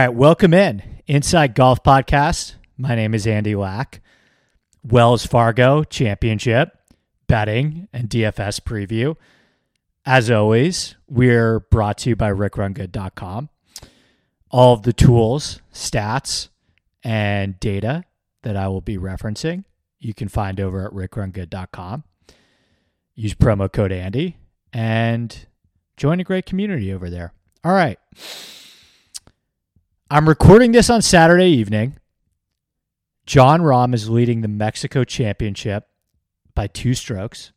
All right, welcome in Inside Golf Podcast. My name is Andy Lack. Wells Fargo Championship betting and DFS preview. As always, we're brought to you by rickrungood.com. All of the tools, stats, and data that I will be referencing, you can find over at rickrungood.com. Use promo code Andy and join a great community over there. All right. I'm recording this on Saturday evening. Jon Rahm is leading the Mexico Championship by two strokes.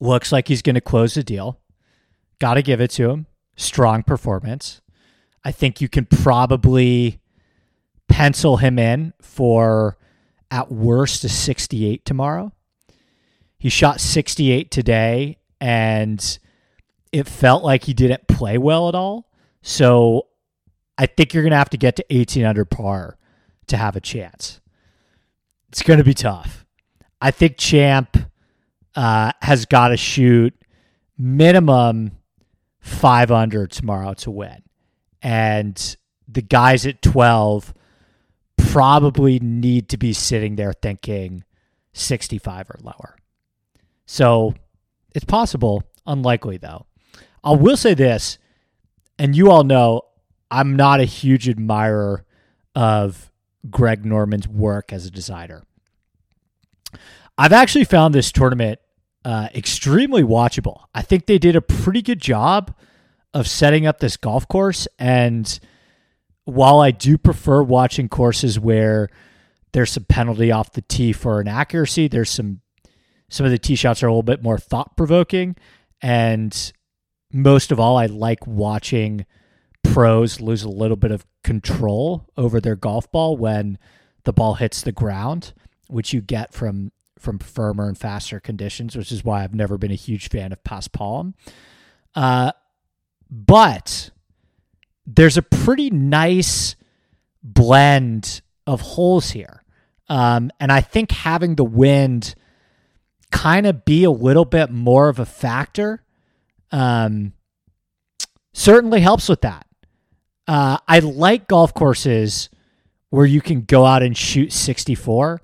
Looks like he's going to close the deal. Got to give it to him. Strong performance. I think you can probably pencil him in for at worst a 68 tomorrow. He shot 68 today and it felt like he didn't play well at all. So I think you're going to have to get to 18 under par to have a chance. It's going to be tough. I think Champ uh, has got to shoot minimum five under tomorrow to win. And the guys at 12 probably need to be sitting there thinking 65 or lower. So it's possible, unlikely though. I will say this, and you all know I'm not a huge admirer of Greg Norman's work as a designer. I've actually found this tournament uh, extremely watchable. I think they did a pretty good job of setting up this golf course. And while I do prefer watching courses where there's some penalty off the tee for inaccuracy, there's some some of the tee shots are a little bit more thought provoking. And most of all, I like watching pros lose a little bit of control over their golf ball when the ball hits the ground, which you get from from firmer and faster conditions, which is why I've never been a huge fan of paspalum. Uh, but there's a pretty nice blend of holes here. Um, and I think having the wind kind of be a little bit more of a factor um, certainly helps with that. Uh, I like golf courses where you can go out and shoot 64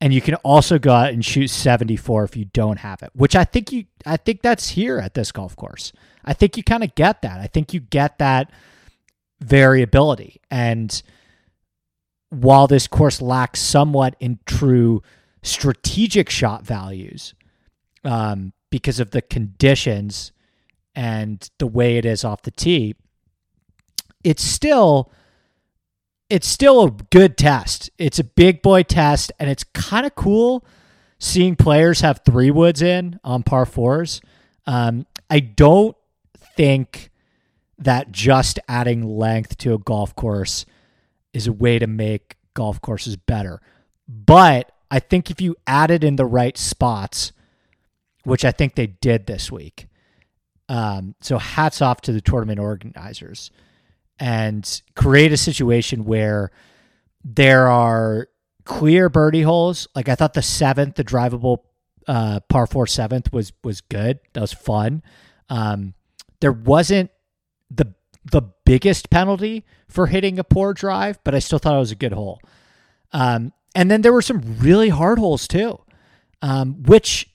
and you can also go out and shoot 74 if you don't have it which i think you i think that's here at this golf course. I think you kind of get that. I think you get that variability. And while this course lacks somewhat in true strategic shot values um, because of the conditions and the way it is off the tee it's still it's still a good test. It's a big boy test, and it's kind of cool seeing players have three woods in on par fours. Um, I don't think that just adding length to a golf course is a way to make golf courses better. But I think if you add it in the right spots, which I think they did this week, um, so hats off to the tournament organizers and create a situation where there are clear birdie holes. Like I thought the seventh, the drivable uh, par four seventh was was good. That was fun. Um, there wasn't the the biggest penalty for hitting a poor drive, but I still thought it was a good hole. Um, and then there were some really hard holes too, um, which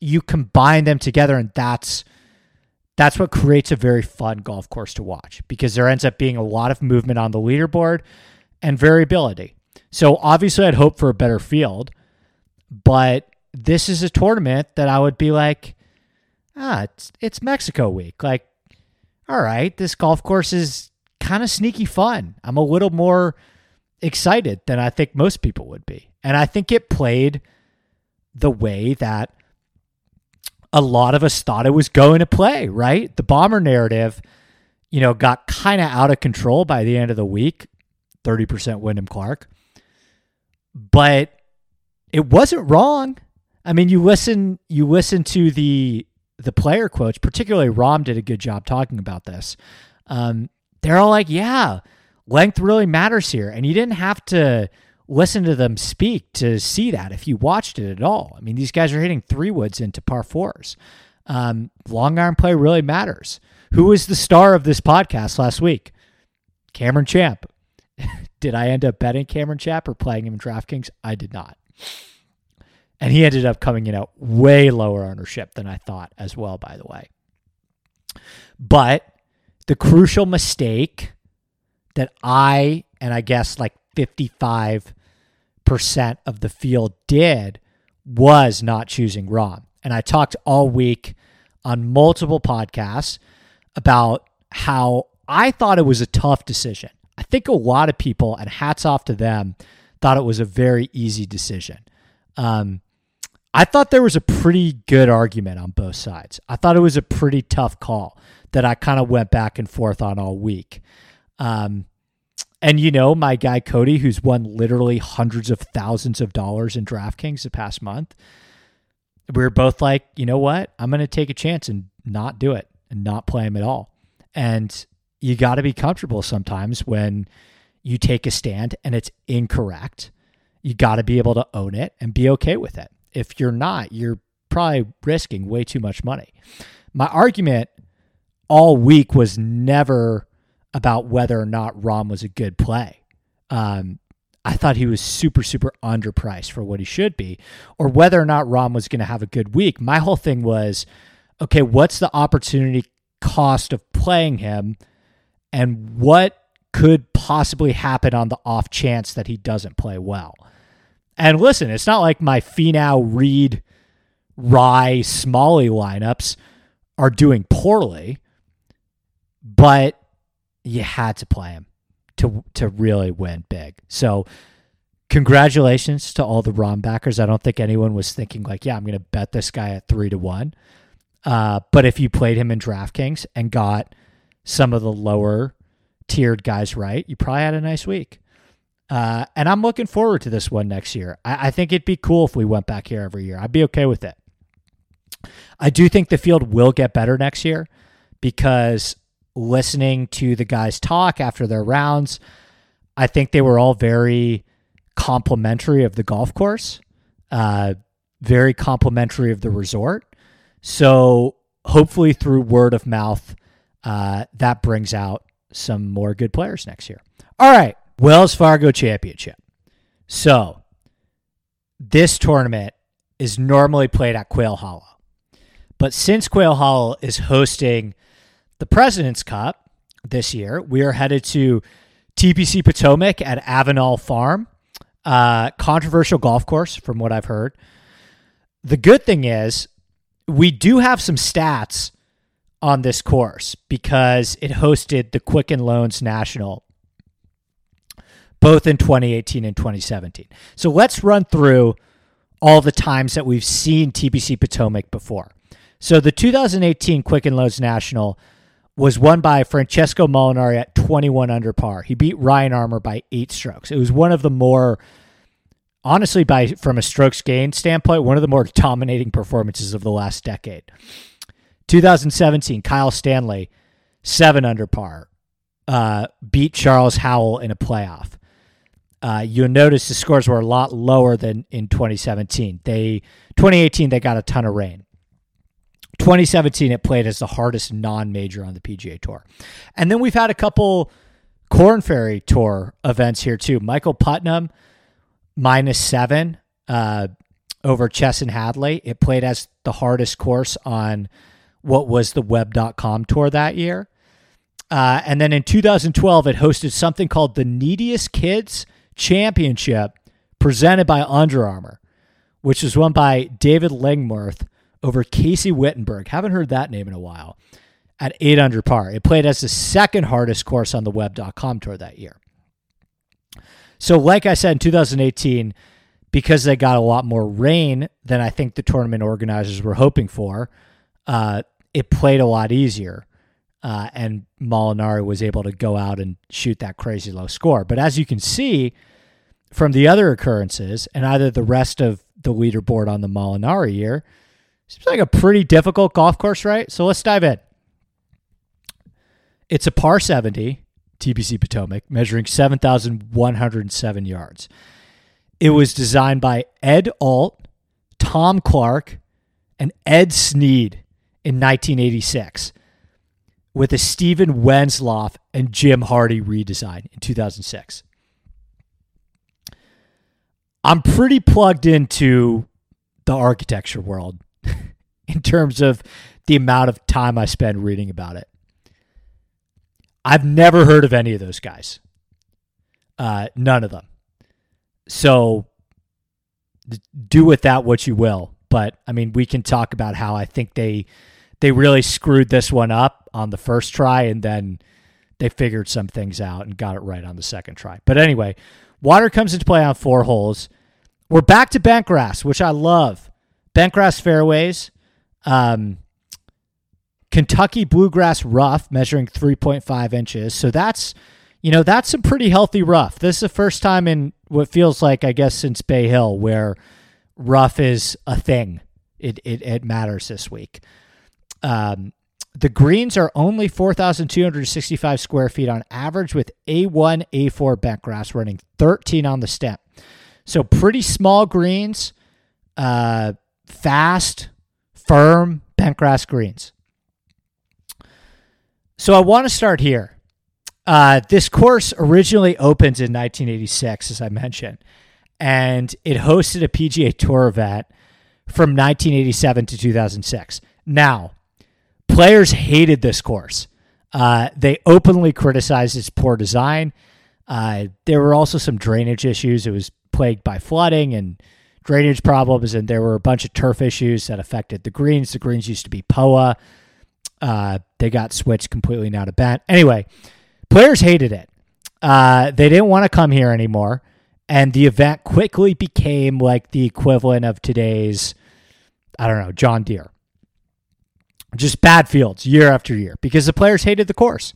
you combine them together, and that's that's what creates a very fun golf course to watch because there ends up being a lot of movement on the leaderboard and variability. So obviously, I'd hope for a better field, but this is a tournament that I would be like, ah, it's, it's Mexico week. Like, all right, this golf course is kind of sneaky fun. I'm a little more excited than I think most people would be. And I think it played the way that a lot of us thought it was going to play, right? The bomber narrative, you know, got kind of out of control by the end of the week 30% Wyndham Clark. But it wasn't wrong. I mean, you listen you listen to the the player quotes, particularly Rahm did a good job talking about this. Um, they're all like, yeah, length really matters here. And you didn't have to listen to them speak to see that if you watched it at all. I mean, these guys are hitting three woods into par fours. Um, long arm play really matters. Who was the star of this podcast last week? Cameron Champ. did I end up betting Cameron Champ or playing him in DraftKings? I did not. And he ended up coming in at way lower ownership than I thought as well, by the way. But the crucial mistake that I, and I guess like 55% of the field did was not choosing Rahm. And I talked all week on multiple podcasts about how I thought it was a tough decision. I think a lot of people, and hats off to them, thought it was a very easy decision. Um, I thought there was a pretty good argument on both sides. I thought it was a pretty tough call that I kind of went back and forth on all week. Um, and you know, my guy Cody, who's won literally hundreds of thousands of dollars in DraftKings the past month, we are both like, you know what? I'm going to take a chance and not do it and not play him at all. And you got to be comfortable sometimes when you take a stand and it's incorrect. You got to be able to own it and be okay with it. If you're not, you're probably risking way too much money. My argument all week was never about whether or not Rahm was a good play. Um, I thought he was super, super underpriced for what he should be, or whether or not Rahm was going to have a good week. My whole thing was okay, what's the opportunity cost of playing him, and what could possibly happen on the off chance that he doesn't play well? And listen, it's not like my Finau, Reed, Rai, Smalley lineups are doing poorly, but you had to play him to to really win big. So congratulations to all the Rahm backers. I don't think anyone was thinking like, yeah, I'm going to bet this guy at three to one. Uh, but if you played him in DraftKings and got some of the lower tiered guys right, you probably had a nice week. Uh, and I'm looking forward to this one next year. I, I think it'd be cool if we went back here every year. I'd be okay with it. I do think the field will get better next year because listening to the guys talk after their rounds, I think they were all very complimentary of the golf course, uh, very complimentary of the resort. So hopefully, through word of mouth, uh, that brings out some more good players next year. All right, Wells Fargo Championship. So this tournament is normally played at Quail Hollow. But since Quail Hollow is hosting the President's Cup this year, we are headed to TPC Potomac at Avenel Farm. Uh, controversial golf course, from what I've heard. The good thing is, we do have some stats on this course because it hosted the Quicken Loans National both in 2018 and 2017. So let's run through all the times that we've seen TPC Potomac before. So the 2018 Quicken Loans National was won by Francesco Molinari at 21 under par. He beat Ryan Armour by eight strokes. It was one of the more, honestly, by from a strokes gain standpoint, one of the more dominating performances of the last decade. 2017, Kyle Stanley, seven under par, uh, beat Charles Howell in a playoff. Uh, you'll notice the scores were a lot lower than in 2017. They 2018 they got a ton of rain. 2017, it played as the hardest non-major on the PGA Tour, and then we've had a couple Corn Ferry Tour events here too. Michael Putnam minus seven uh, over Chesson Hadley. It played as the hardest course on what was the Web.com tour that year. Uh, and then in 2012, it hosted something called the Neediest Kids Championship, presented by Under Armour, which was won by David Lingmerth over Casey Wittenberg. Haven't heard that name in a while. At eight under par. It played as the second hardest course on the web.com tour that year. So, like I said in 2018, because they got a lot more rain than I think the tournament organizers were hoping for, uh, it played a lot easier. Uh, and Molinari was able to go out and shoot that crazy low score. But as you can see from the other occurrences and either the rest of the leaderboard on the Molinari year, Seems like a pretty difficult golf course, right? So let's dive in. It's a par 70, TPC Potomac, measuring 7,107 yards. It was designed by Ed Ault, Tom Clark, and Ed Sneed in 1986. with a Steven Wenzloff and Jim Hardy redesign in 2006. I'm pretty plugged into the architecture world in terms of the amount of time I spend reading about it. I've never heard of any of those guys. Uh, none of them. So do with that what you will. But I mean, we can talk about how I think they they really screwed this one up on the first try, and then they figured some things out and got it right on the second try. But anyway, water comes into play on four holes. We're back to bent grass, which I love. Bent grass fairways. Um, Kentucky bluegrass rough measuring 3.5 inches. So that's, you know, that's some pretty healthy rough. This is the first time in what feels like, I guess, since Bay Hill where rough is a thing. It, it, it matters this week. Um, the greens are only 4,265 square feet on average, with A1, A4 bent grass running 13 on the stimp. So pretty small greens, uh, fast, firm bent grass greens. So I want to start here. Uh, this course originally opened in 1986, as I mentioned, and it hosted a PGA Tour event from 1987 to 2006. Now, players hated this course. Uh, they openly criticized its poor design. Uh, there were also some drainage issues. It was plagued by flooding and drainage problems, and there were a bunch of turf issues that affected the greens. The greens used to be POA. Uh, they got switched completely now to bent. Anyway, players hated it. Uh, they didn't want to come here anymore, and the event quickly became like the equivalent of today's, I don't know, John Deere just bad fields year after year because the players hated the course.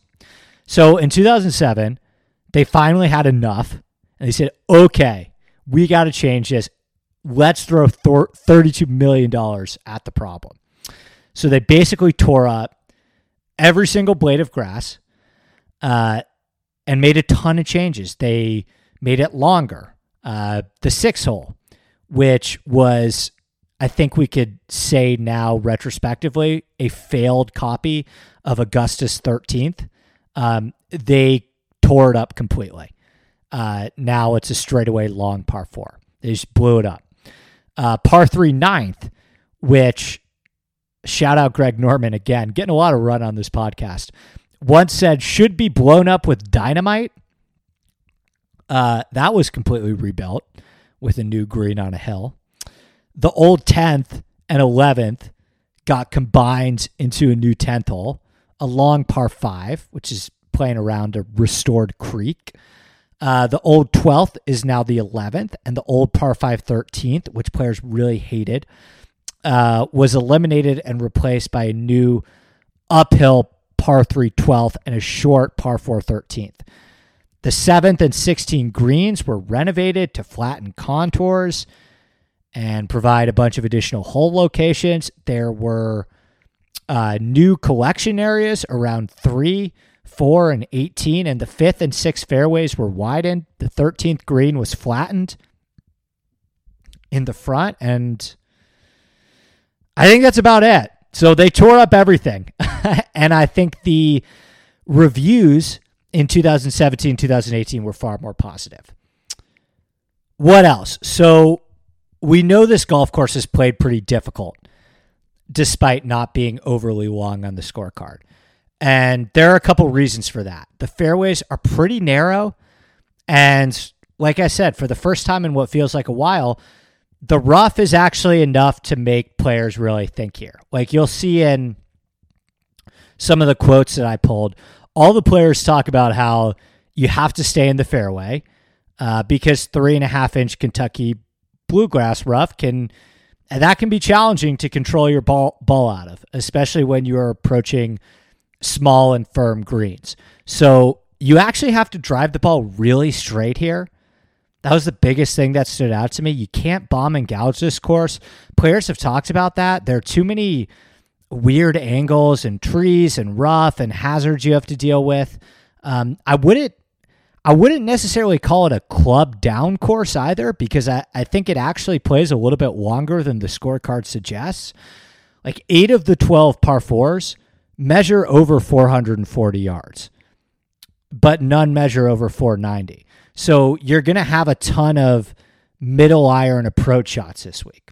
So in 2007, they finally had enough and they said, okay, we got to change this. Let's throw $32 million at the problem. So they basically tore up every single blade of grass uh, and made a ton of changes. They made it longer. Uh, the six hole, which was I think we could say now retrospectively a failed copy of Augusta's 13th. Um, they tore it up completely. Uh, now it's a straightaway long par four. They just blew it up. Uh, par three ninth, which shout out Greg Norman again, getting a lot of run on this podcast. Once said should be blown up with dynamite. Uh, that was completely rebuilt with a new green on a hill the old 10th and 11th got combined into a new 10th hole, a long par 5, which is playing around a restored creek. Uh, the old 12th is now the 11th, and the old par 5 13th, which players really hated, uh, was eliminated and replaced by a new uphill par 3 12th and a short par 4 13th. The 7th and 16 greens were renovated to flatten contours and provide a bunch of additional hole locations. There were uh, new collection areas around three, four, and 18, and the fifth and sixth fairways were widened. The 13th green was flattened in the front, and I think that's about it. So they tore up everything. and I think the reviews in 2017, 2018 were far more positive. What else? So we know this golf course is played pretty difficult despite not being overly long on the scorecard. And there are a couple reasons for that. The fairways are pretty narrow. And like I said, for the first time in what feels like a while, the rough is actually enough to make players really think here. Like you'll see in some of the quotes that I pulled, all the players talk about how you have to stay in the fairway uh, because three and a half inch Kentucky bluegrass rough can that can be challenging to control your ball ball out of, especially when you are approaching small and firm greens. So you actually have to drive the ball really straight here. That was the biggest thing that stood out to me. You can't bomb and gouge this course. Players have talked about that. There are too many weird angles and trees and rough and hazards you have to deal with. Um, I wouldn't I wouldn't necessarily call it a club down course either because I, I think it actually plays a little bit longer than the scorecard suggests. Like eight of the 12 par fours, measure over 440 yards, but none measure over 490. So you're going to have a ton of middle iron approach shots this week.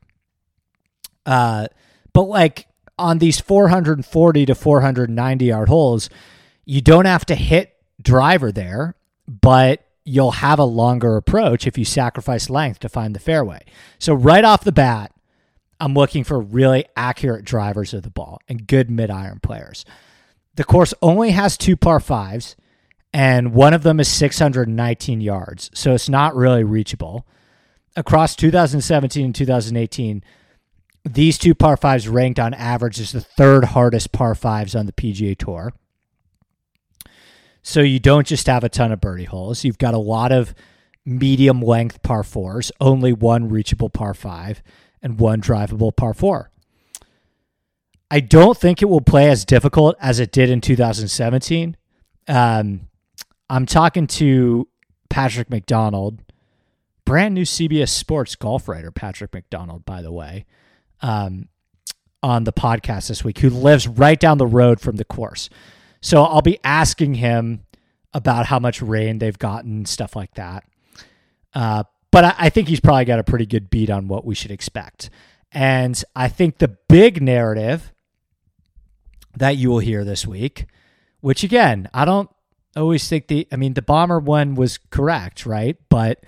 Uh, but like on these 440 to 490 yard holes, you don't have to hit driver there, but you'll have a longer approach if you sacrifice length to find the fairway. So right off the bat, I'm looking for really accurate drivers of the ball and good mid iron players. The course only has two par fives, and one of them is 619 yards, so it's not really reachable. Across 2017 and 2018, these two par fives ranked on average as the third hardest par fives on the PGA Tour. So you don't just have a ton of birdie holes, you've got a lot of medium length par fours, only one reachable par five, and one drivable par four. I don't think it will play as difficult as it did in 2017. Um, I'm talking to Patrick McDonald, brand new CBS Sports golf writer, Patrick McDonald, by the way, um, on the podcast this week, who lives right down the road from the course. So I'll be asking him about how much rain they've gotten, stuff like that. Uh, but I, I think he's probably got a pretty good beat on what we should expect. And I think the big narrative that you will hear this week, which again, I don't always think the, I mean, the bomber one was correct, right? But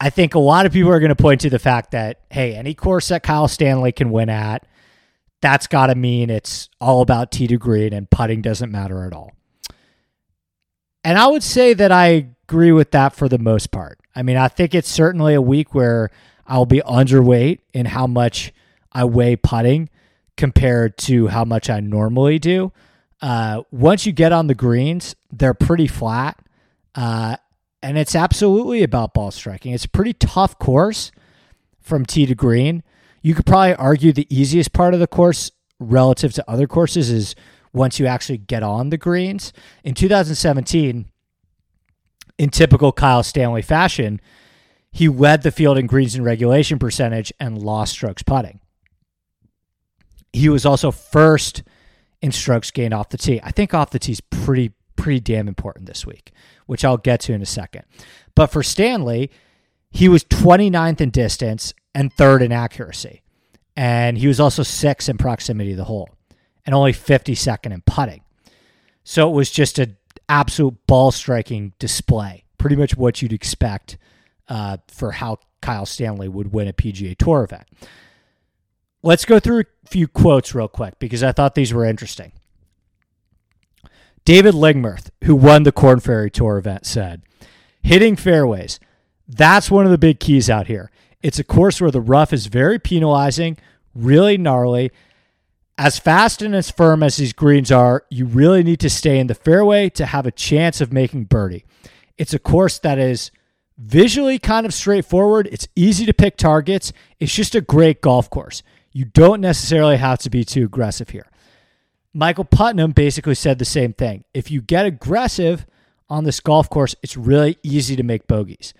I think a lot of people are going to point to the fact that, hey, any course that Kyle Stanley can win at, that's got to mean it's all about tee to green and putting doesn't matter at all. And I would say that I agree with that for the most part. I mean, I think it's certainly a week where I'll be underweight in how much I weigh putting compared to how much I normally do. Uh, once you get on the greens, they're pretty flat. Uh, and it's absolutely about ball striking. It's a pretty tough course from tee to green. You could probably argue the easiest part of the course relative to other courses is once you actually get on the greens. In 2017, in typical Kyle Stanley fashion, he led the field in greens and regulation percentage and lost strokes putting. He was also first in strokes gained off the tee. I think off the tee is pretty pretty damn important this week, which I'll get to in a second. But for Stanley, he was 29th in distance and third in accuracy. And he was also sixth in proximity to the hole and only 52nd in putting. So it was just an absolute ball striking display, pretty much what you'd expect uh, for how Kyle Stanley would win a PGA Tour event. Let's go through a few quotes real quick because I thought these were interesting. David Lingmerth, who won the Corn Ferry Tour event, said, Hitting fairways, that's one of the big keys out here. It's a course where the rough is very penalizing, really gnarly. As fast and as firm as these greens are, you really need to stay in the fairway to have a chance of making birdie. It's a course that is visually kind of straightforward. It's easy to pick targets. It's just a great golf course. You don't necessarily have to be too aggressive here. Michael Putnam basically said the same thing. If you get aggressive on this golf course, it's really easy to make bogeys.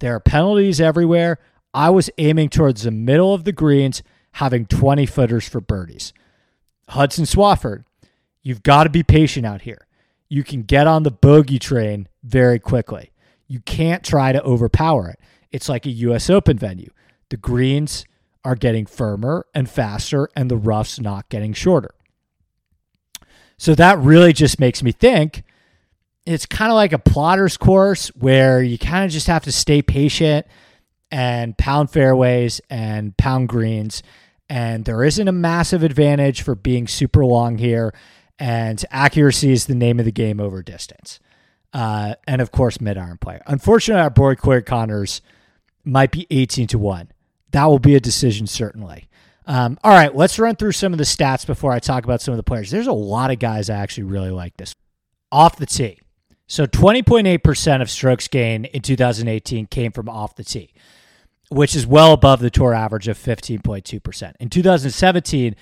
There are penalties everywhere. I was aiming towards the middle of the greens, having 20 footers for birdies. Hudson Swafford, you've got to be patient out here. You can get on the bogey train very quickly. You can't try to overpower it. It's like a US Open venue. The greens are getting firmer and faster, and the rough's not getting shorter. So that really just makes me think it's kind of like a plotter's course where you kind of just have to stay patient and pound fairways and pound greens. And there isn't a massive advantage for being super long here. And accuracy is the name of the game over distance. Uh, and of course, mid iron play. Unfortunately, our boy Corey Conners might be 18 to 1. That will be a decision, certainly. Um, all right, let's run through some of the stats before I talk about some of the players. There's a lot of guys I actually really like this. Off the tee. So 20.8% of strokes gained in 2018 came from off the tee, which is well above the tour average of 15.2%. In 2017,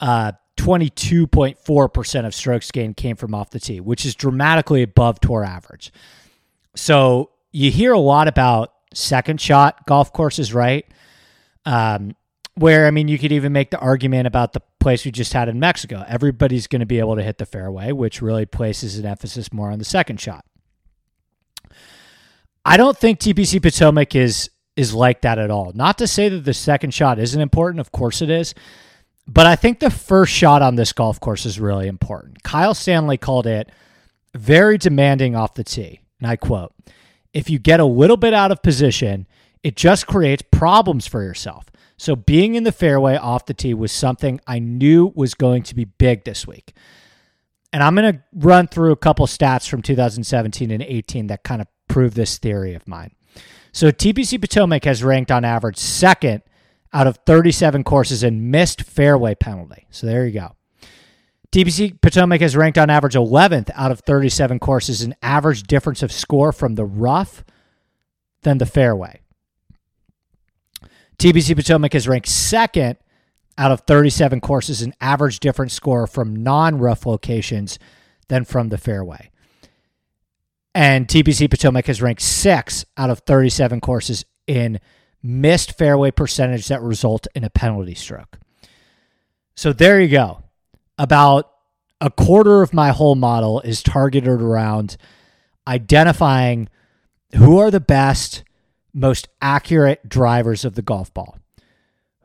uh, 22.4% of strokes gained came from off the tee, which is dramatically above tour average. So you hear a lot about second shot golf courses, right? Um, where I mean, you could even make the argument about the place we just had in Mexico. Everybody's going to be able to hit the fairway, which really places an emphasis more on the second shot. I don't think TPC Potomac is is like that at all. Not to say that the second shot isn't important, of course it is, but I think the first shot on this golf course is really important. Kyle Stanley called it very demanding off the tee. And I quote, if you get a little bit out of position, it just creates problems for yourself. So being in the fairway off the tee was something I knew was going to be big this week. And I'm going to run through a couple stats from 2017 and 18 that kind of prove this theory of mine. So TPC Potomac has ranked on average second out of 37 courses in missed fairway penalty. So there you go. TPC Potomac has ranked on average 11th out of 37 courses in average difference of score from the rough than the fairway. TPC Potomac has ranked second out of 37 courses in average difference score from non rough locations than from the fairway. And TPC Potomac has ranked six out of 37 courses in missed fairway percentage that result in a penalty stroke. So there you go. About a quarter of my whole model is targeted around identifying who are the best, most accurate drivers of the golf ball.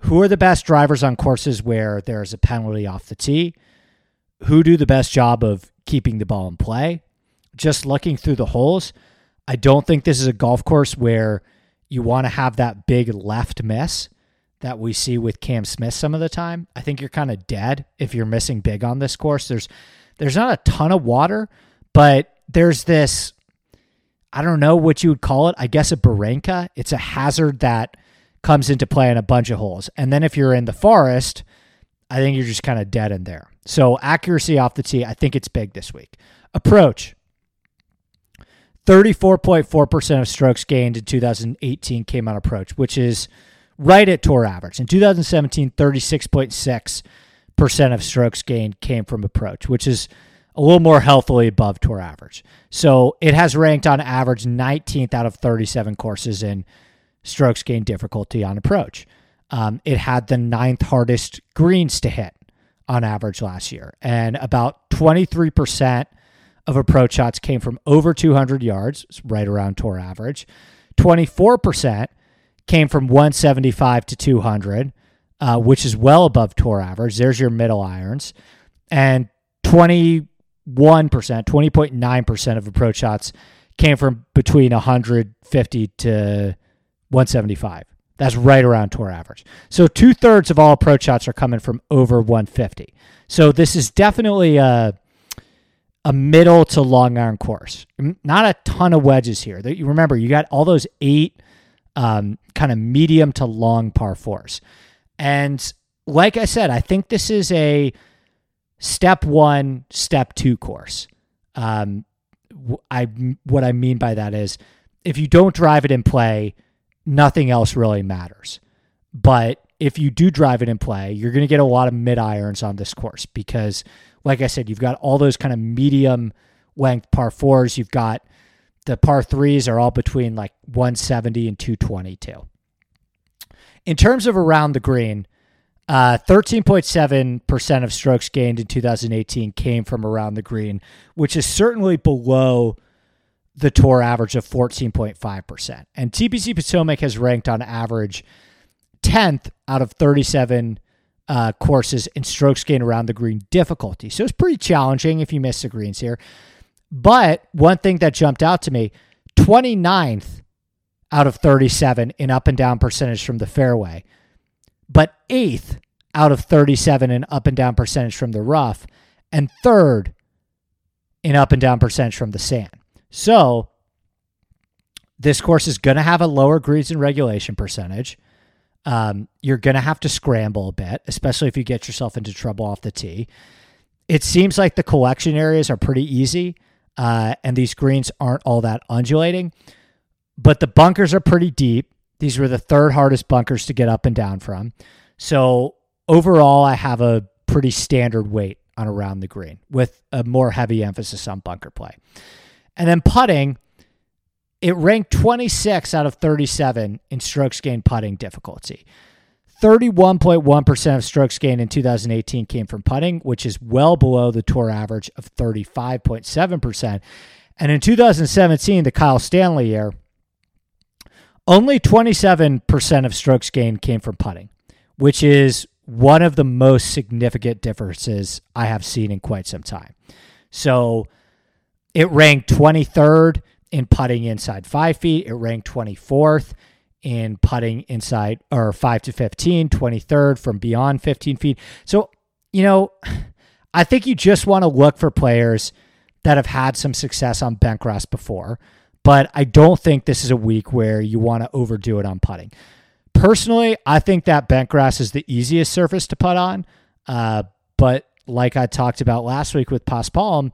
Who are the best drivers on courses where there's a penalty off the tee? Who do the best job of keeping the ball in play? Just looking through the holes, I don't think this is a golf course where you want to have that big left miss that we see with Cam Smith some of the time. I think you're kind of dead if you're missing big on this course. There's there's not a ton of water, but there's this I don't know what you would call it. I guess a barranca. It's a hazard that comes into play in a bunch of holes. And then if you're in the forest, I think you're just kind of dead in there. So accuracy off the tee, I think it's big this week. Approach. 34.4% of strokes gained in 2018 came on approach, which is right at tour average. In 2017, 36.6% of strokes gained came from approach, which is a little more healthily above tour average. So it has ranked on average 19th out of 37 courses in strokes gained difficulty on approach. Um, it had the ninth hardest greens to hit on average last year, and about 23% of approach shots came from over 200 yards, right around tour average. 24% came from 175 to 200, uh, which is well above tour average. There's your middle irons. And 21%, 20.9% of approach shots came from between 150 to 175. That's right around tour average. So two thirds of all approach shots are coming from over 150. So this is definitely a a middle to long iron course. Not a ton of wedges here. That You remember, you got all those eight um, kind of medium to long par fours. And like I said, I think this is a step one, step two course. Um, I what I mean by that is if you don't drive it in play, nothing else really matters. But if you do drive it in play, you're going to get a lot of mid irons on this course because like I said, you've got all those kind of medium length par fours. You've got the par threes are all between like 170 and 222. In terms of around the green, uh, 13.7% of strokes gained in 2018 came from around the green, which is certainly below the tour average of 14.5%. And TPC Potomac has ranked on average 10th out of 37 uh, courses and strokes gained around the green difficulty. So it's pretty challenging if you miss the greens here. But one thing that jumped out to me 29th out of 37 in up and down percentage from the fairway, but eighth out of 37 in up and down percentage from the rough, and third in up and down percentage from the sand. So this course is going to have a lower greens and regulation percentage. Um, you're going to have to scramble a bit, especially if you get yourself into trouble off the tee. It seems like the collection areas are pretty easy, uh, and these greens aren't all that undulating, but the bunkers are pretty deep. These were the third hardest bunkers to get up and down from. So overall, I have a pretty standard weight on around the green with a more heavy emphasis on bunker play. And then putting, it ranked 26 out of 37 in strokes gained putting difficulty. 31.1% of strokes gained in 2018 came from putting, which is well below the tour average of 35.7%. And in 2017, the Kyle Stanley year, only 27% of strokes gained came from putting, which is one of the most significant differences I have seen in quite some time. So it ranked 23rd in putting inside five feet, it ranked 24th in putting inside or 5 to 15, 23rd from beyond 15 feet. So, you know, I think you just want to look for players that have had some success on bentgrass before, but I don't think this is a week where you want to overdo it on putting. Personally, I think that bentgrass is the easiest surface to putt on, uh, but like I talked about last week with Paspalum,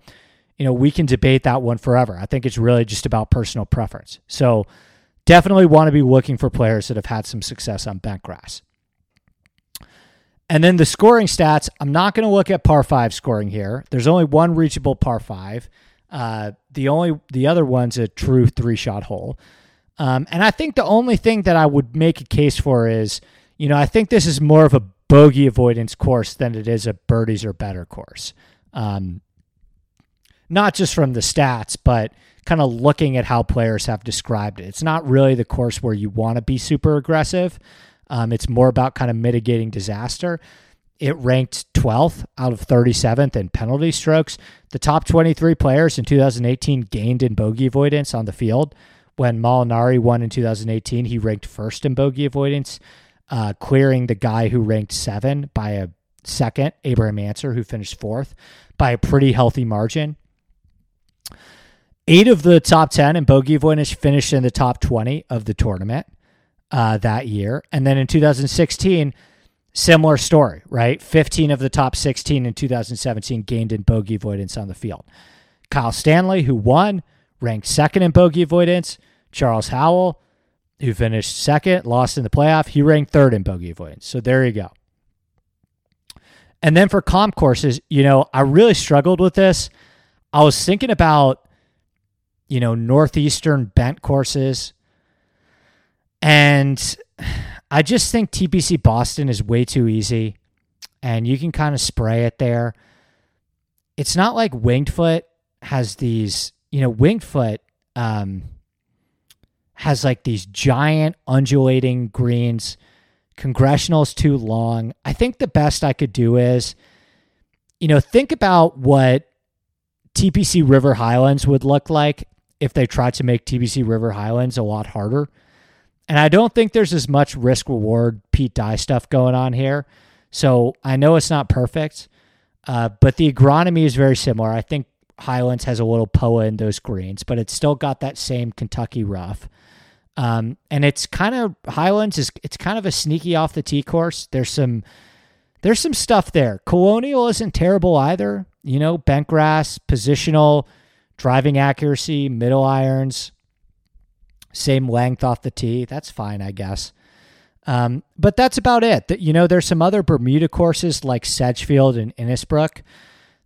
you know, we can debate that one forever. I think it's really just about personal preference. So, definitely want to be looking for players that have had some success on bent grass. And then the scoring stats, I'm not going to look at par five scoring here. There's only one reachable par five. Uh, the only the other one's a true three shot hole. Um, and I think the only thing that I would make a case for is, you know, I think this is more of a bogey avoidance course than it is a birdies or better course. Um, not just from the stats, but kind of looking at how players have described it. It's not really the course where you want to be super aggressive. Um, it's more about kind of mitigating disaster. It ranked 12th out of 37th in penalty strokes. The top 23 players in 2018 gained in bogey avoidance on the field. When Molinari won in 2018, he ranked first in bogey avoidance, uh, clearing the guy who ranked seven by a second, Abraham Ancer, who finished fourth, by a pretty healthy margin. Eight of the top 10 in bogey avoidance finished in the top 20 of the tournament uh, that year. And then in 2016, similar story, right? 15 of the top 16 in 2017 gained in bogey avoidance on the field. Kyle Stanley, who won, ranked second in bogey avoidance. Charles Howell, who finished second, lost in the playoff, he ranked third in bogey avoidance. So there you go. And then for comp courses, you know, I really struggled with this. I was thinking about you know, northeastern bent courses. And I just think TPC Boston is way too easy and you can kind of spray it there. It's not like Winged Foot has these, you know, Winged Foot um, has like these giant undulating greens. Congressional's too long. I think the best I could do is, you know, think about what TPC River Highlands would look like if they tried to make TPC River Highlands a lot harder. And I don't think there's as much risk reward Pete Dye stuff going on here. So I know it's not perfect, uh, but the agronomy is very similar. I think Highlands has a little POA in those greens, but it's still got that same Kentucky rough. Um, and it's kind of Highlands is it's kind of a sneaky off the tee course. There's some there's some stuff there. Colonial isn't terrible either. You know, bent grass, positional driving accuracy, middle irons, same length off the tee. That's fine, I guess. Um, but that's about it. That you know, there's some other Bermuda courses like Sedgefield and Innisbrook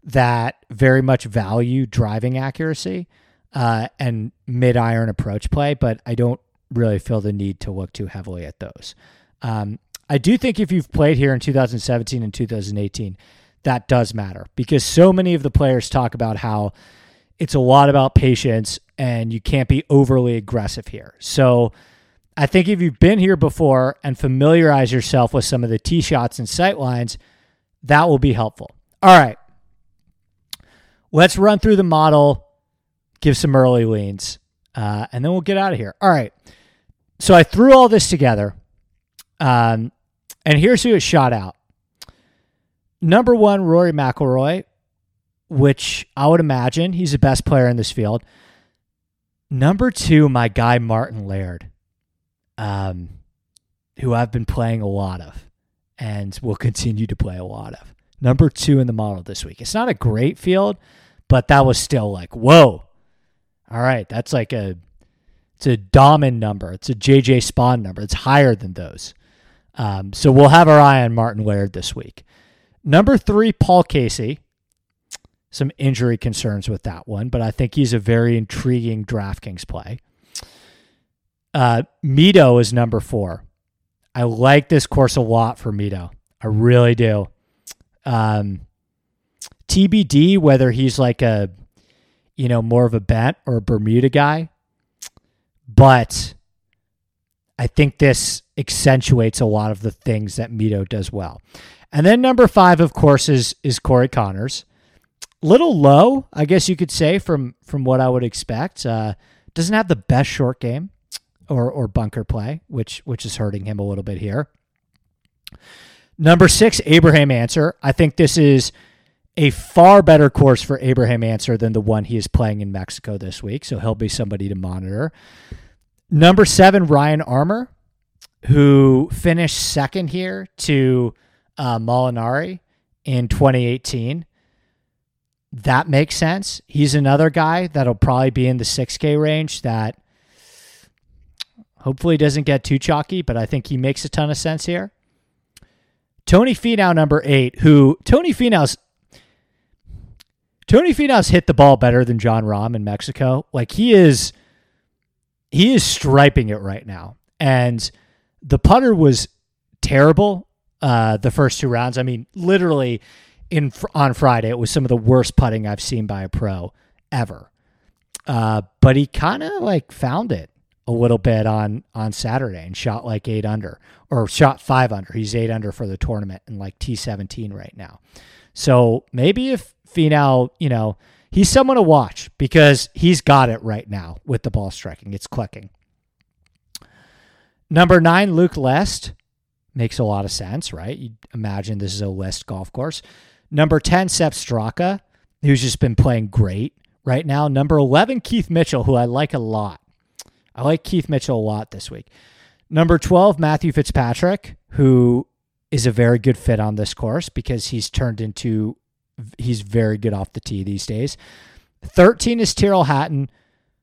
that very much value driving accuracy uh, and mid iron approach play, but I don't really feel the need to look too heavily at those. Um, I do think if you've played here in 2017 and 2018, that does matter because so many of the players talk about how it's a lot about patience and you can't be overly aggressive here. So I think if you've been here before and familiarize yourself with some of the tee shots and sight lines, that will be helpful. All right. Let's run through the model, give some early leans, uh, and then we'll get out of here. All right. So I threw all this together, um, and here's who it shot out. Number one, Rory McIlroy, which I would imagine he's the best player in this field. Number two, my guy Martin Laird, um, who I've been playing a lot of and will continue to play a lot of. Number two in the model this week. It's not a great field, but that was still like, whoa. All right, that's like a it's a Dahmen number. It's a JJ Spaun number. It's higher than those. Um, so we'll have our eye on Martin Laird this week. Number three, Paul Casey some injury concerns with that one, but I think he's a very intriguing DraftKings play. Uh, Mito is number four. I like this course a lot for Mito. I really do. Um, TBD whether he's like a, you know, more of a bent or a Bermuda guy. But I think this accentuates a lot of the things that Mito does well. And then number five, of course, is is Corey Conners. Little low, I guess you could say, from from what I would expect. Uh, doesn't have the best short game or or bunker play, which which is hurting him a little bit here. Number six, Abraham Ancer. I think this is a far better course for Abraham Ancer than the one he is playing in Mexico this week. So he'll be somebody to monitor. Number seven, Ryan Armour, who finished second here to uh, Molinari in 2018. That makes sense. He's another guy that'll probably be in the 6K range that hopefully doesn't get too chalky, but I think he makes a ton of sense here. Tony Finau, number eight, who Tony Finau's Tony Finau's hit the ball better than Jon Rahm in Mexico. Like he is he is striping it right now. And the putter was terrible uh, the first two rounds. I mean, literally in on Friday, it was some of the worst putting I've seen by a pro ever. Uh, but he kind of like found it a little bit on on Saturday and shot like eight under or shot five under. He's eight under for the tournament and like T seventeen right now. So maybe if Finau, you know, he's someone to watch because he's got it right now with the ball striking. It's clicking. Number nine, Luke List. Makes a lot of sense, right? You imagine this is a List golf course. Number 10, Sepp Straka, who's just been playing great right now. Number 11, Keith Mitchell, who I like a lot. I like Keith Mitchell a lot this week. Number 12, Matthew Fitzpatrick, who is a very good fit on this course because he's turned into he's very good off the tee these days. 13 is Tyrrell Hatton.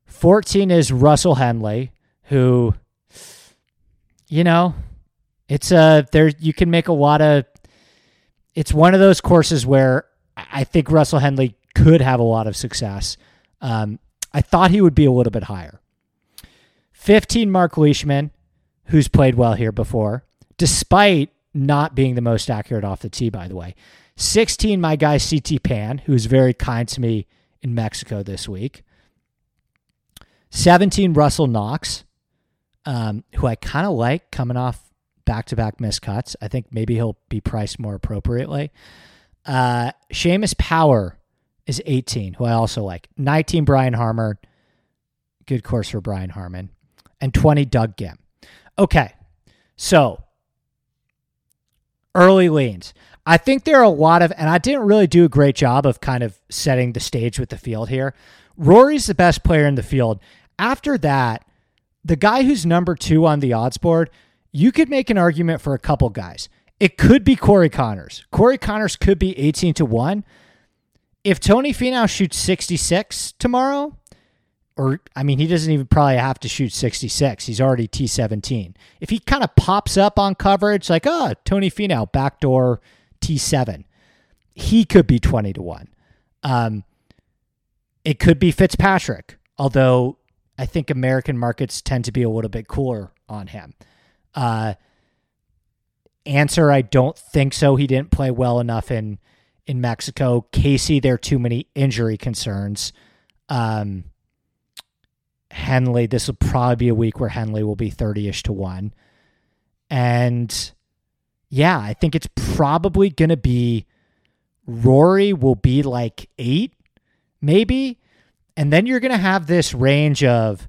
14 is Russell Henley, who, you know, it's a there you can make a lot of. It's one of those courses where I think Russell Henley could have a lot of success. Um, I thought he would be a little bit higher. 15, Mark Leishman, who's played well here before, despite not being the most accurate off the tee, by the way. 16, my guy CT Pan, who's very kind to me in Mexico this week. 17, Russell Knox, um, who I kind of like coming off back to back missed cuts. I think maybe he'll be priced more appropriately. Uh, Seamus Power is 18, who I also like. 19, Brian Harman. Good course for Brian Harman. And 20, Doug Ghim. Okay. So early leans. I think there are a lot of, and I didn't really do a great job of kind of setting the stage with the field here. Rory's the best player in the field. After that, the guy who's number two on the odds board, you could make an argument for a couple guys. It could be Corey Conners. Corey Conners could be 18 to 1. If Tony Finau shoots 66 tomorrow, or I mean, he doesn't even probably have to shoot 66. He's already T17. If he kind of pops up on coverage, like, oh, Tony Finau, backdoor T7. He could be 20 to 1. Um, it could be Fitzpatrick, although I think American markets tend to be a little bit cooler on him. Uh, Ancer, I don't think so. He didn't play well enough in in Mexico. Casey, there are too many injury concerns. Um, Henley, this will probably be a week where Henley will be 30 ish to 1. And yeah, I think it's probably going to be Rory will be like eight, maybe. And then you're going to have this range of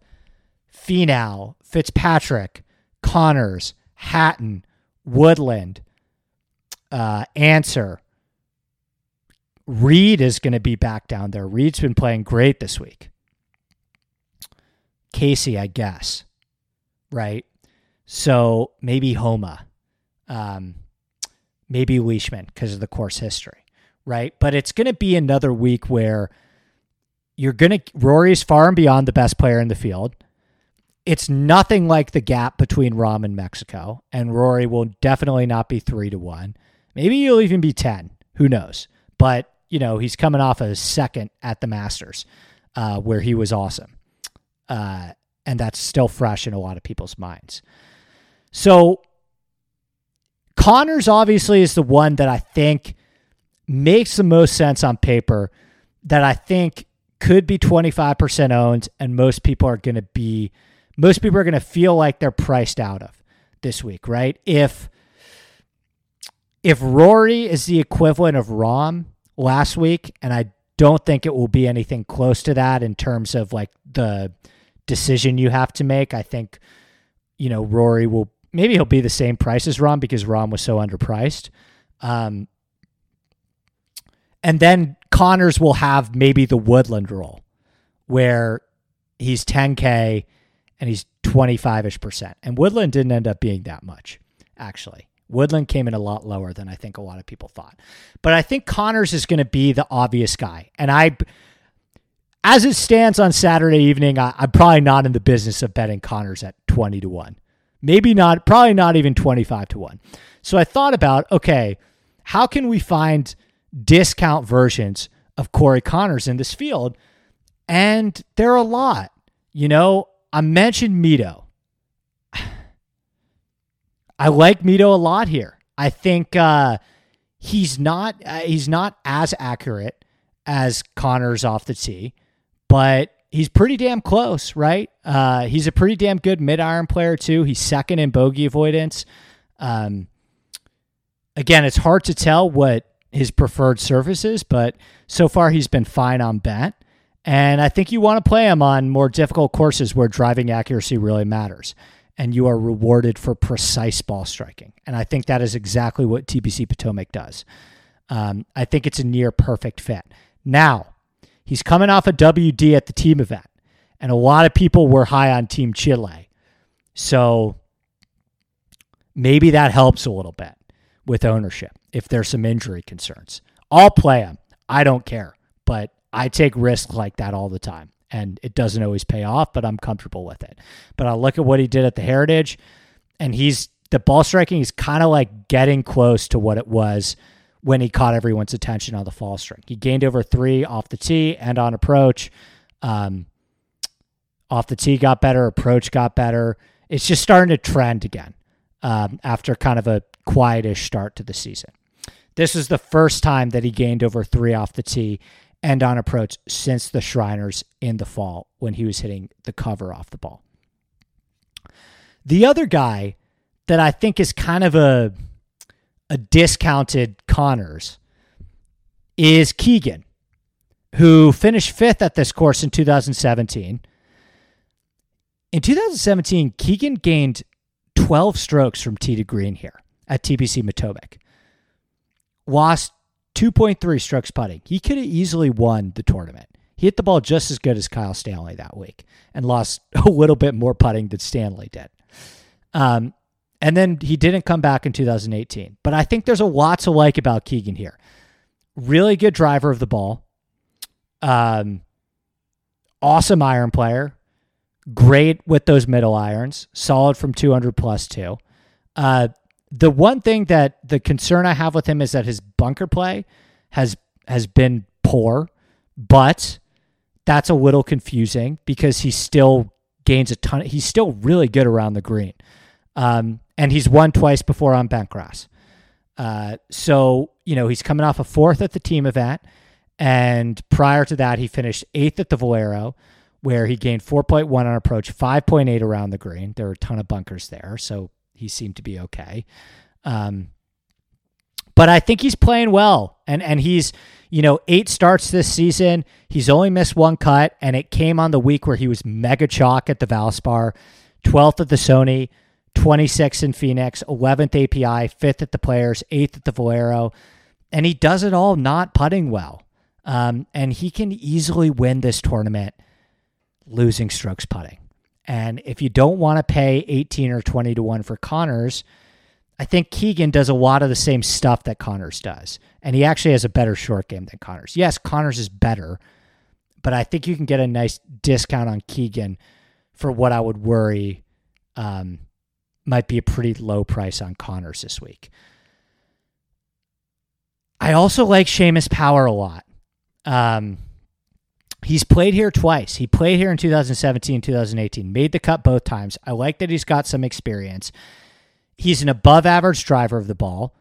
Finau, Fitzpatrick, Conners, Hatton, Woodland, uh, Ancer. Reed is going to be back down there. Reed's been playing great this week. Casey, I guess. Right? So maybe Homa um, maybe Leishman because of the course history, right? But it's going to be another week where you're going to, Rory's far and beyond the best player in the field. It's nothing like the gap between Rahm and Mexico, and Rory will definitely not be three to one. Maybe he'll even be 10. Who knows? But, you know, he's coming off a second at the Masters uh, where he was awesome. Uh, and that's still fresh in a lot of people's minds. So Conners obviously is the one that I think makes the most sense on paper that I think could be 25% owned and most people are going to be most people are going to feel like they're priced out of this week, right? If if Rory is the equivalent of Rahm last week and I don't think it will be anything close to that in terms of like the decision you have to make. I think you know Rory will maybe he'll be the same price as Rahm because Rahm was so underpriced. Um, and then Conners will have maybe the Woodland role where he's 10K and he's 25 ish percent. And Woodland didn't end up being that much, actually. Woodland came in a lot lower than I think a lot of people thought. But I think Conners is going to be the obvious guy. And I, as it stands on Saturday evening, I, am probably not in the business of betting Conners at 20 to 1. Maybe not, probably not even 25 to 1. So I thought about, okay, how can we find discount versions of Corey Conners in this field? And there are a lot. You know, I mentioned Mito. I like Mito a lot here. I think uh, he's not uh, he's not as accurate as Conners off the tee, but he's pretty damn close, right? Uh, he's a pretty damn good mid iron player too. He's second in bogey avoidance. Um, again, it's hard to tell what his preferred surface is, but so far he's been fine on bat. And I think you want to play him on more difficult courses where driving accuracy really matters and you are rewarded for precise ball striking. And I think that is exactly what TPC Potomac does. Um, I think it's a near perfect fit. Now, he's coming off a WD at the team event, and a lot of people were high on Team Chile. So maybe that helps a little bit with ownership if there's some injury concerns. I'll play him. I don't care, but I take risks like that all the time and it doesn't always pay off, but I'm comfortable with it. But I look at what he did at the Heritage, and he's the ball striking is kind of like getting close to what it was when he caught everyone's attention on the fall string. He gained over three off the tee and on approach. Um, off the tee got better, approach got better. It's just starting to trend again um, after kind of a quietish start to the season. This is the first time that he gained over three off the tee and on approach since the Shriners in the fall when he was hitting the cover off the ball. The other guy that I think is kind of a a discounted Conners is Keegan, who finished fifth at this course in 2017. In 2017, Keegan gained 12 strokes from tee to green here at TPC Potomac. Lost 2.3 strokes putting. He could have easily won the tournament. He hit the ball just as good as Kyle Stanley that week and lost a little bit more putting than Stanley did. Um, and then he didn't come back in 2018. But I think there's a lot to like about Keegan here. Really good driver of the ball. Um, awesome iron player. Great with those middle irons. Solid from 200 plus too. Uh, the one thing that the concern I have with him is that his bunker play has has been poor, but that's a little confusing because he still gains a ton. He's still really good around the green, um, and he's won twice before on bent grass. Uh, so you know he's coming off a fourth at the team event, and prior to that he finished eighth at the Valero, where he gained 4.1 on approach, 5.8 around the green. There were a ton of bunkers there, so he seemed to be okay. Um, but I think he's playing well, and and he's you know eight starts this season. He's only missed one cut, and it came on the week where he was mega chalk at the Valspar, twelfth at the Sony, twenty sixth in Phoenix, eleventh API, fifth at the Players, eighth at the Valero, and he does it all not putting well. Um, and he can easily win this tournament losing strokes putting. And if you don't want to pay 18 or 20 to 1 for Conners, I think Keegan does a lot of the same stuff that Conners does. And he actually has a better short game than Conners. Yes, Conners is better, but I think you can get a nice discount on Keegan for what I would worry um, might be a pretty low price on Conners this week. I also like Seamus Power a lot. Um, He's played here twice. He played here in 2017, 2018, made the cut both times. I like that he's got some experience. he's an above average driver of the ball,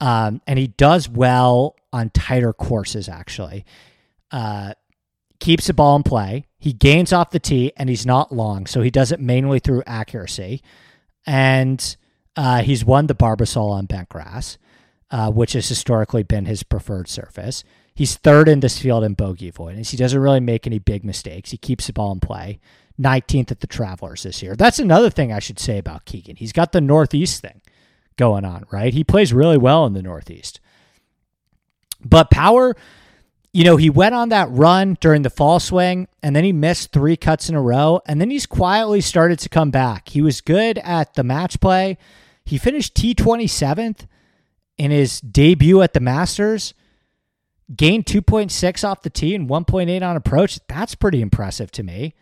um, and he does well on tighter courses, actually. Uh, keeps the ball in play. He gains off the tee, and he's not long, so he does it mainly through accuracy. And uh, he's won the Barbasol on bent grass, uh, which has historically been his preferred surface. He's third in this field in bogey avoidance. He doesn't really make any big mistakes. He keeps the ball in play. 19th at the Travelers this year. That's another thing I should say about Keegan. He's got the Northeast thing going on, right? He plays really well in the Northeast. But Power, you know, he went on that run during the fall swing and then he missed three cuts in a row and then he's quietly started to come back. He was good at the match play. He finished T27th in his debut at the Masters gained 2.6 off the tee and 1.8 on approach. That's pretty impressive to me.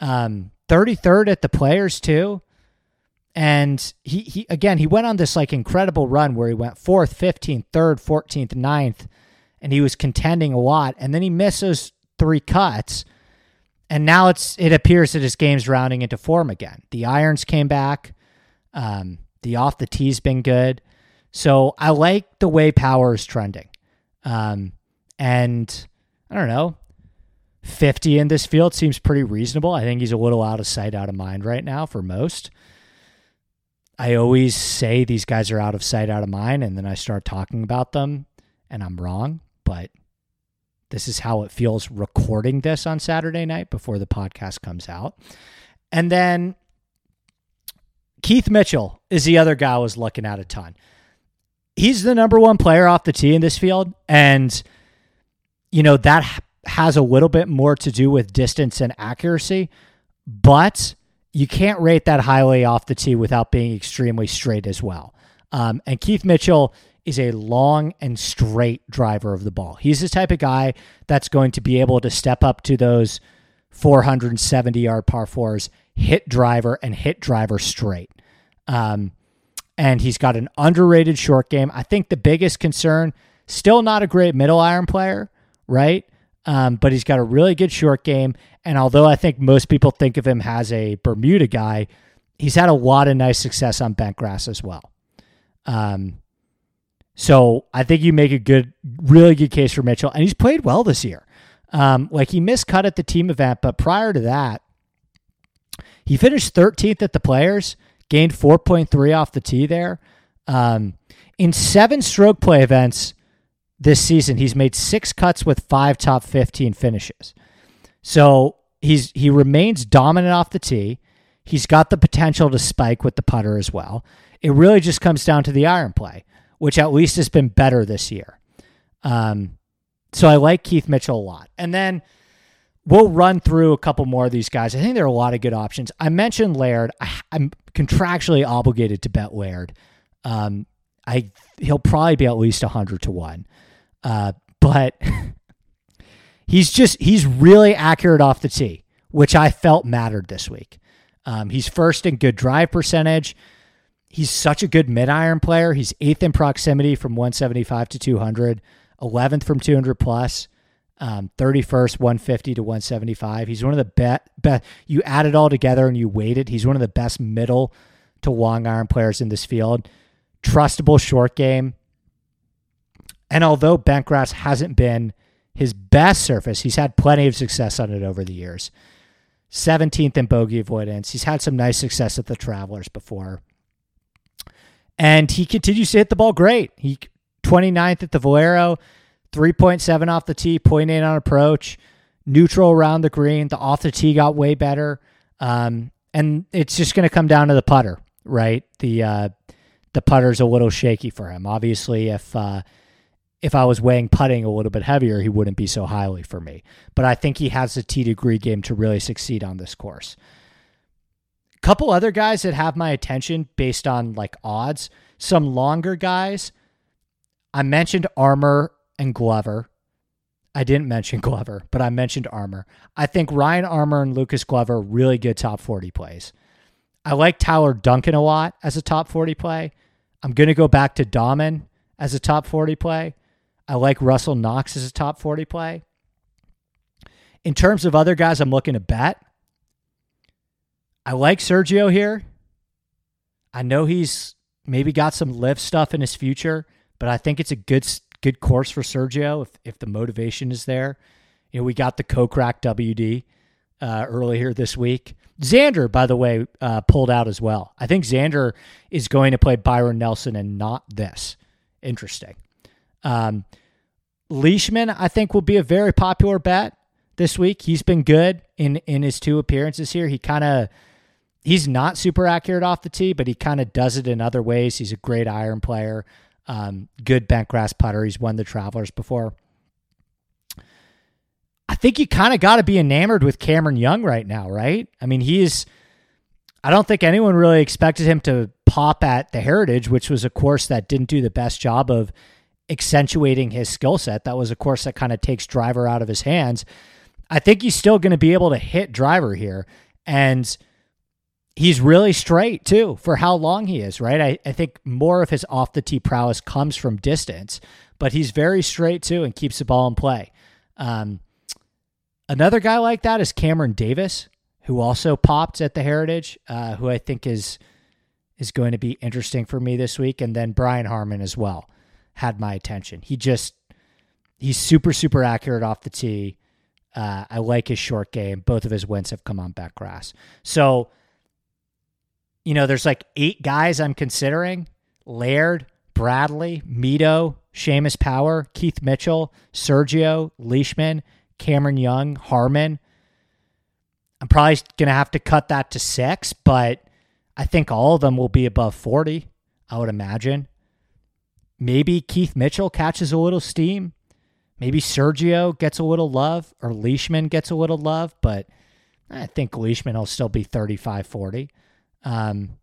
Um, 33rd at the players too. And he, he again he went on this like incredible run where he went fourth, 15th, third, 14th, 9th, and he was contending a lot. And then he misses three cuts. And now it's it appears that his game's rounding into form again. The irons came back. Um, the off the tee's been good. So I like the way power is trending. Um, and I don't know, 50 in this field seems pretty reasonable. I think he's a little out of sight, out of mind right now for most. I always say these guys are out of sight, out of mind, and then I start talking about them and I'm wrong, but this is how it feels recording this on Saturday night before the podcast comes out. And then Keith Mitchell is the other guy I was looking at a ton. He's the number one player off the tee in this field, and you know, that has a little bit more to do with distance and accuracy, but you can't rate that highly off the tee without being extremely straight as well. Um, and Keith Mitchell is a long and straight driver of the ball. He's the type of guy that's going to be able to step up to those 470 yard par fours, hit driver, and hit driver straight. Um, and he's got an underrated short game. I think the biggest concern, still not a great middle iron player, right? Um, but he's got a really good short game. And although I think most people think of him as a Bermuda guy, he's had a lot of nice success on bent grass as well. Um, so I think you make a good, really good case for Mitchell, and he's played well this year. Um, like he missed cut at the team event, but prior to that, he finished 13th at the Players, gained 4.3 off the tee there. Um, in seven stroke play events, this season, he's made six cuts with five top 15 finishes. So he's he remains dominant off the tee. He's got the potential to spike with the putter as well. It really just comes down to the iron play, which at least has been better this year. Um, so I like Keith Mitchell a lot. And then we'll run through a couple more of these guys. I think there are a lot of good options. I mentioned Laird. I, am contractually obligated to bet Laird. Um, I he'll probably be at least hundred to one. Uh, but he's just he's really accurate off the tee, which I felt mattered this week. Um, he's first in good drive percentage. He's such a good mid iron player. He's eighth in proximity from 175 to 200, 11th from 200 plus, um, 31st 150 to 175. He's one of the best. Be- you add it all together and you weight it. He's one of the best middle to long iron players in this field. Trustable short game. And although bent grass hasn't been his best surface, he's had plenty of success on it over the years. 17th in bogey avoidance. He's had some nice success at the Travelers before. And he continues to hit the ball great. He 29th at the Valero, 3.7 off the tee, 0.8 on approach, neutral around the green. The off the tee got way better. Um, and it's just going to come down to the putter, right? The uh, the putter's a little shaky for him. Obviously, if uh, if I was weighing putting a little bit heavier, he wouldn't be so highly for me. But I think he has the T degree game to really succeed on this course. A couple other guys that have my attention based on like odds, some longer guys. I mentioned Armour and Glover. I didn't mention Glover, but I mentioned Armour. I think Ryan Armour and Lucas Glover really good top 40 plays. I like Tyler Duncan a lot as a top 40 play. I'm going to go back to Dahmen as a top 40 play. I like Russell Knox as a top 40 play. In terms of other guys I'm looking to bet, I like Sergio here. I know he's maybe got some LIV stuff in his future, but I think it's a good good course for Sergio if if the motivation is there. You know, we got the Kokrak WD uh, earlier this week. Xander, by the way, uh, pulled out as well. I think Xander is going to play Byron Nelson and not this. Interesting. Um, Leishman, I think, will be a very popular bet this week. He's been good in in his two appearances here. He kind of he's not super accurate off the tee, but he kind of does it in other ways. He's a great iron player, um, good bent grass putter. He's won the Travelers before. I think you kind of got to be enamored with Cameron Young right now, right? I mean, he's. I don't think anyone really expected him to pop at the Heritage, which was a course that didn't do the best job of accentuating his skill set. That was a course that kind of takes driver out of his hands. I think he's still going to be able to hit driver here. And he's really straight too for how long he is, right? I, I think more of his off the tee prowess comes from distance, but he's very straight too and keeps the ball in play. Um, another guy like that is Cameron Davis, who also popped at the Heritage, uh, who I think is is going to be interesting for me this week. And then Brian Harman as well had my attention. He just he's super super accurate off the tee. Uh, I like his short game. Both of his wins have come on bent grass. So, you know, there's like eight guys I'm considering: Laird, Bradley, Mito, Seamus Power, Keith Mitchell, Sergio, Leishman, Cameron Young, Harman. I'm probably gonna have to cut that to six, but I think all of them will be above 40. I would imagine. Maybe Keith Mitchell catches a little steam. Maybe Sergio gets a little love or Leishman gets a little love, but I think Leishman will still be 35 40. Um,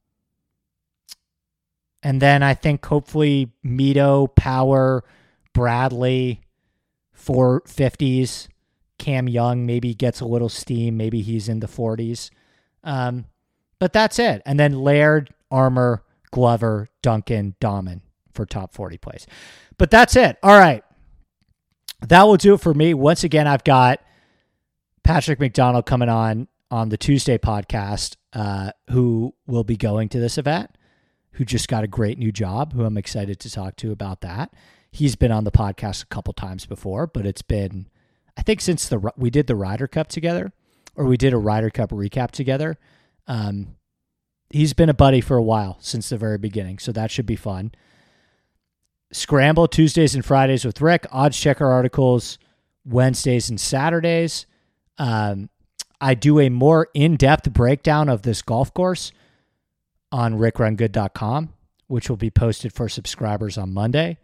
and then I think hopefully Mito, Power, Bradley, 450s. Cam Young maybe gets a little steam. Maybe he's in the 40s. Um, but that's it. And then Laird, Armour, Glover, Duncan, Dahmen for top 40 plays. But that's it. All right that will do it for me. Once again, I've got Patrick McDonald coming on on the Tuesday podcast, uh, who will be going to this event, who just got a great new job, who I'm excited to talk to about that. He's been on the podcast a couple times before, but it's been, I think, since the we did the Ryder Cup together, or we did a Ryder Cup recap together. Um, he's been a buddy for a while since the very beginning, so that should be fun. Scramble Tuesdays and Fridays with Rick, odds checker articles Wednesdays and Saturdays. Um, I do a more in depth breakdown of this golf course on rickrungood.com, which will be posted for subscribers on Monday.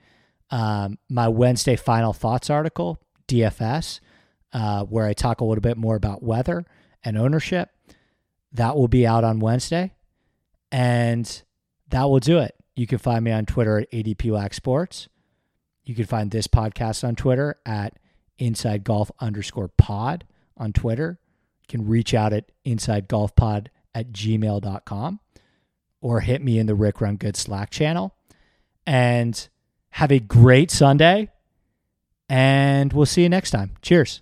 Um, my Wednesday final thoughts article, DFS, uh, where I talk a little bit more about weather and ownership, that will be out on Wednesday. And that will do it. You can find me on Twitter at ADP Sports. You can find this podcast on Twitter at Inside Golf underscore pod on Twitter. You can reach out at Inside Golf Pod at gmail.com or hit me in the Rick Run Good Slack channel. And have a great Sunday. And we'll see you next time. Cheers.